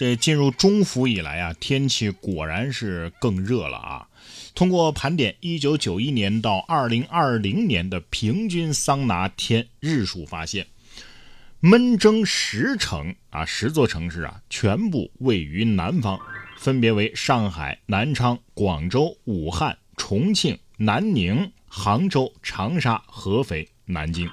这进入中伏以来啊，天气果然是更热了啊。通过盘点一九九一年到二零二零年的平均桑拿天日数，发现闷蒸十城啊，十座城市啊，全部位于南方，分别为上海、南昌、广州、武汉、重庆、南宁。杭州、长沙、合肥、南京，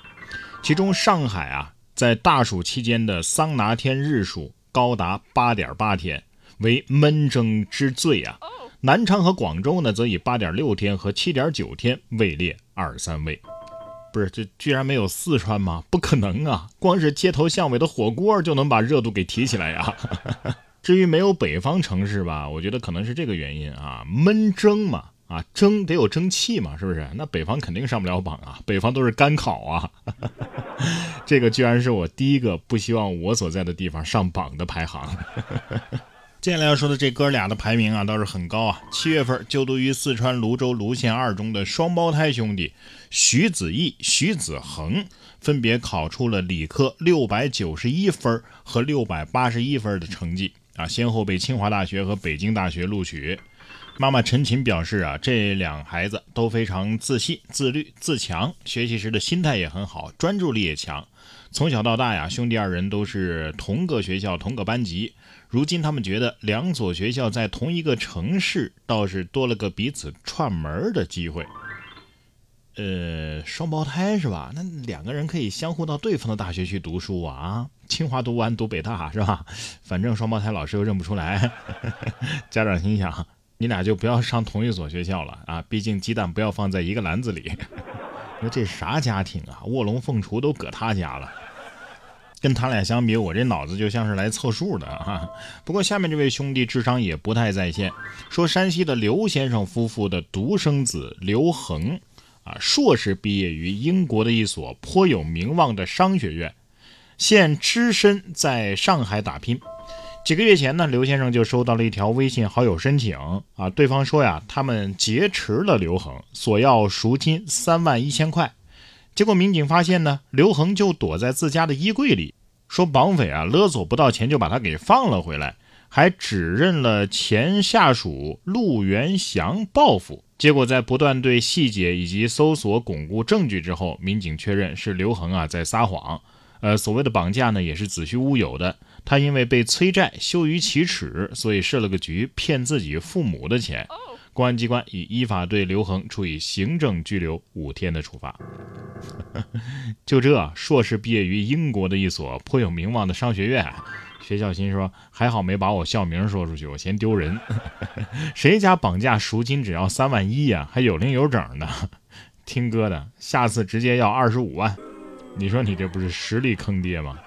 其中上海啊，在大暑期间的桑拿天日数高达八点八天，为闷蒸之最啊。南昌和广州呢，则以八点六天和七点九天位列二三位。不是，这居然没有四川吗？不可能啊！光是街头巷尾的火锅就能把热度给提起来呀。至于没有北方城市吧，我觉得可能是这个原因啊，闷蒸嘛。啊，蒸得有蒸汽嘛，是不是？那北方肯定上不了榜啊，北方都是干烤啊。这个居然是我第一个不希望我所在的地方上榜的排行。接下来要说的这哥俩的排名啊，倒是很高啊。七月份就读于四川泸州泸县二中的双胞胎兄弟徐子毅、徐子恒，分别考出了理科六百九十一分和六百八十一分的成绩啊，先后被清华大学和北京大学录取。妈妈陈琴表示啊，这两孩子都非常自信、自律、自强，学习时的心态也很好，专注力也强。从小到大呀，兄弟二人都是同个学校、同个班级。如今他们觉得两所学校在同一个城市，倒是多了个彼此串门的机会。呃，双胞胎是吧？那两个人可以相互到对方的大学去读书啊？清华读完读北大是吧？反正双胞胎老师又认不出来。家长心想。你俩就不要上同一所学校了啊！毕竟鸡蛋不要放在一个篮子里。那这啥家庭啊？卧龙凤雏都搁他家了。跟他俩相比，我这脑子就像是来凑数的啊。不过下面这位兄弟智商也不太在线。说山西的刘先生夫妇的独生子刘恒啊，硕士毕业于英国的一所颇有名望的商学院，现只身在上海打拼。几个月前呢，刘先生就收到了一条微信好友申请啊，对方说呀，他们劫持了刘恒，索要赎金三万一千块。结果民警发现呢，刘恒就躲在自家的衣柜里，说绑匪啊勒索不到钱就把他给放了回来，还指认了前下属陆元祥报复。结果在不断对细节以及搜索巩固证据之后，民警确认是刘恒啊在撒谎。呃，所谓的绑架呢，也是子虚乌有的。他因为被催债，羞于启齿，所以设了个局，骗自己父母的钱。公安机关已依法对刘恒处以行政拘留五天的处罚。就这，硕士毕业于英国的一所颇有名望的商学院，学校心说还好没把我校名说出去，我嫌丢人。谁家绑架赎金只要三万一呀？还有零有整的。听哥的，下次直接要二十五万。你说你这不是实力坑爹吗？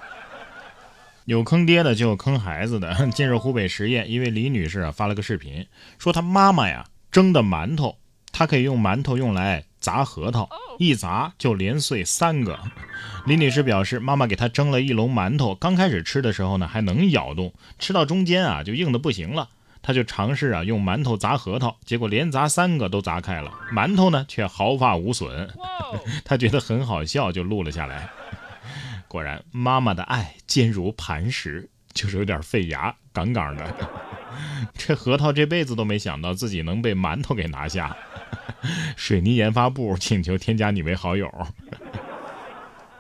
有坑爹的就有坑孩子的。近日湖北十堰一位李女士啊发了个视频，说她妈妈呀蒸的馒头，她可以用馒头用来砸核桃，一砸就连碎三个。李女士表示，妈妈给她蒸了一笼馒头，刚开始吃的时候呢还能咬动，吃到中间啊就硬的不行了。她就尝试啊用馒头砸核桃，结果连砸三个都砸开了，馒头呢却毫发无损。他觉得很好笑，就录了下来。果然，妈妈的爱坚如磐石，就是有点费牙，杠杠的。这核桃这辈子都没想到自己能被馒头给拿下。水泥研发部请求添加你为好友。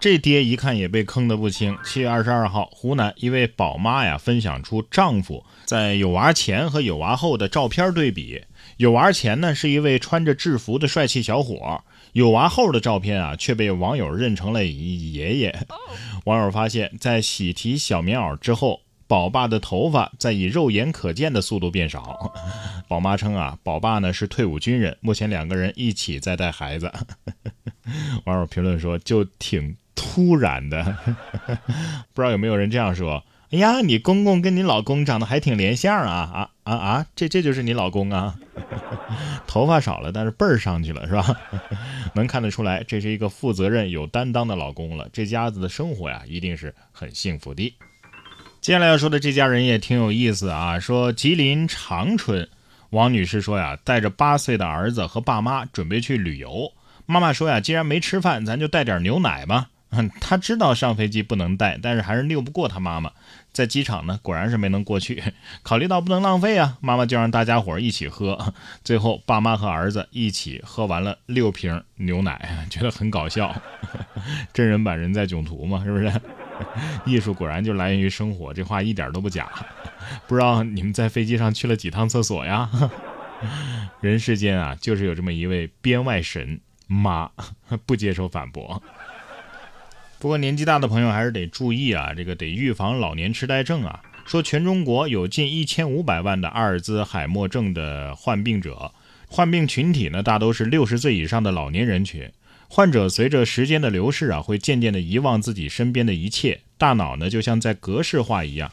这爹一看也被坑得不轻。七月二十二号，湖南一位宝妈呀分享出丈夫在有娃前和有娃后的照片对比。有娃前呢是一位穿着制服的帅气小伙。有娃后的照片啊，却被网友认成了爷爷。网友发现，在喜提小棉袄之后，宝爸的头发在以肉眼可见的速度变少。宝妈称啊，宝爸呢是退伍军人，目前两个人一起在带孩子。网友评论说，就挺突然的，不知道有没有人这样说？哎呀，你公公跟你老公长得还挺连相啊啊啊啊！这这就是你老公啊？头发少了，但是辈儿上去了，是吧？能看得出来，这是一个负责任、有担当的老公了。这家子的生活呀，一定是很幸福的。接下来要说的这家人也挺有意思啊，说吉林长春，王女士说呀，带着八岁的儿子和爸妈准备去旅游。妈妈说呀，既然没吃饭，咱就带点牛奶吧。他知道上飞机不能带，但是还是拗不过他妈妈。在机场呢，果然是没能过去。考虑到不能浪费啊，妈妈就让大家伙一起喝。最后，爸妈和儿子一起喝完了六瓶牛奶，觉得很搞笑。真人版人在囧途嘛，是不是？艺术果然就来源于生活，这话一点都不假。不知道你们在飞机上去了几趟厕所呀？人世间啊，就是有这么一位编外神妈，不接受反驳。不过年纪大的朋友还是得注意啊，这个得预防老年痴呆症啊。说全中国有近一千五百万的阿尔兹海默症的患病者，患病群体呢大都是六十岁以上的老年人群。患者随着时间的流逝啊，会渐渐的遗忘自己身边的一切，大脑呢就像在格式化一样。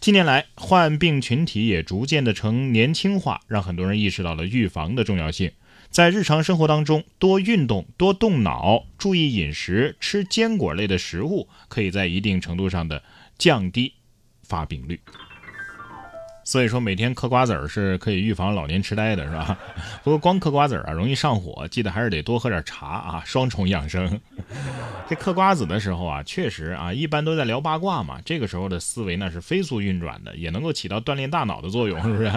近年来，患病群体也逐渐的呈年轻化，让很多人意识到了预防的重要性。在日常生活当中，多运动、多动脑、注意饮食、吃坚果类的食物，可以在一定程度上的降低发病率。所以说，每天嗑瓜子儿是可以预防老年痴呆的，是吧？不过光嗑瓜子儿啊，容易上火，记得还是得多喝点茶啊，双重养生。这嗑瓜子的时候啊，确实啊，一般都在聊八卦嘛，这个时候的思维呢是飞速运转的，也能够起到锻炼大脑的作用，是不是？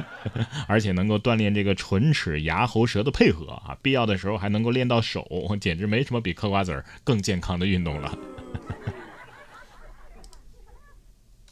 而且能够锻炼这个唇齿牙喉舌的配合啊，必要的时候还能够练到手，简直没什么比嗑瓜子儿更健康的运动了。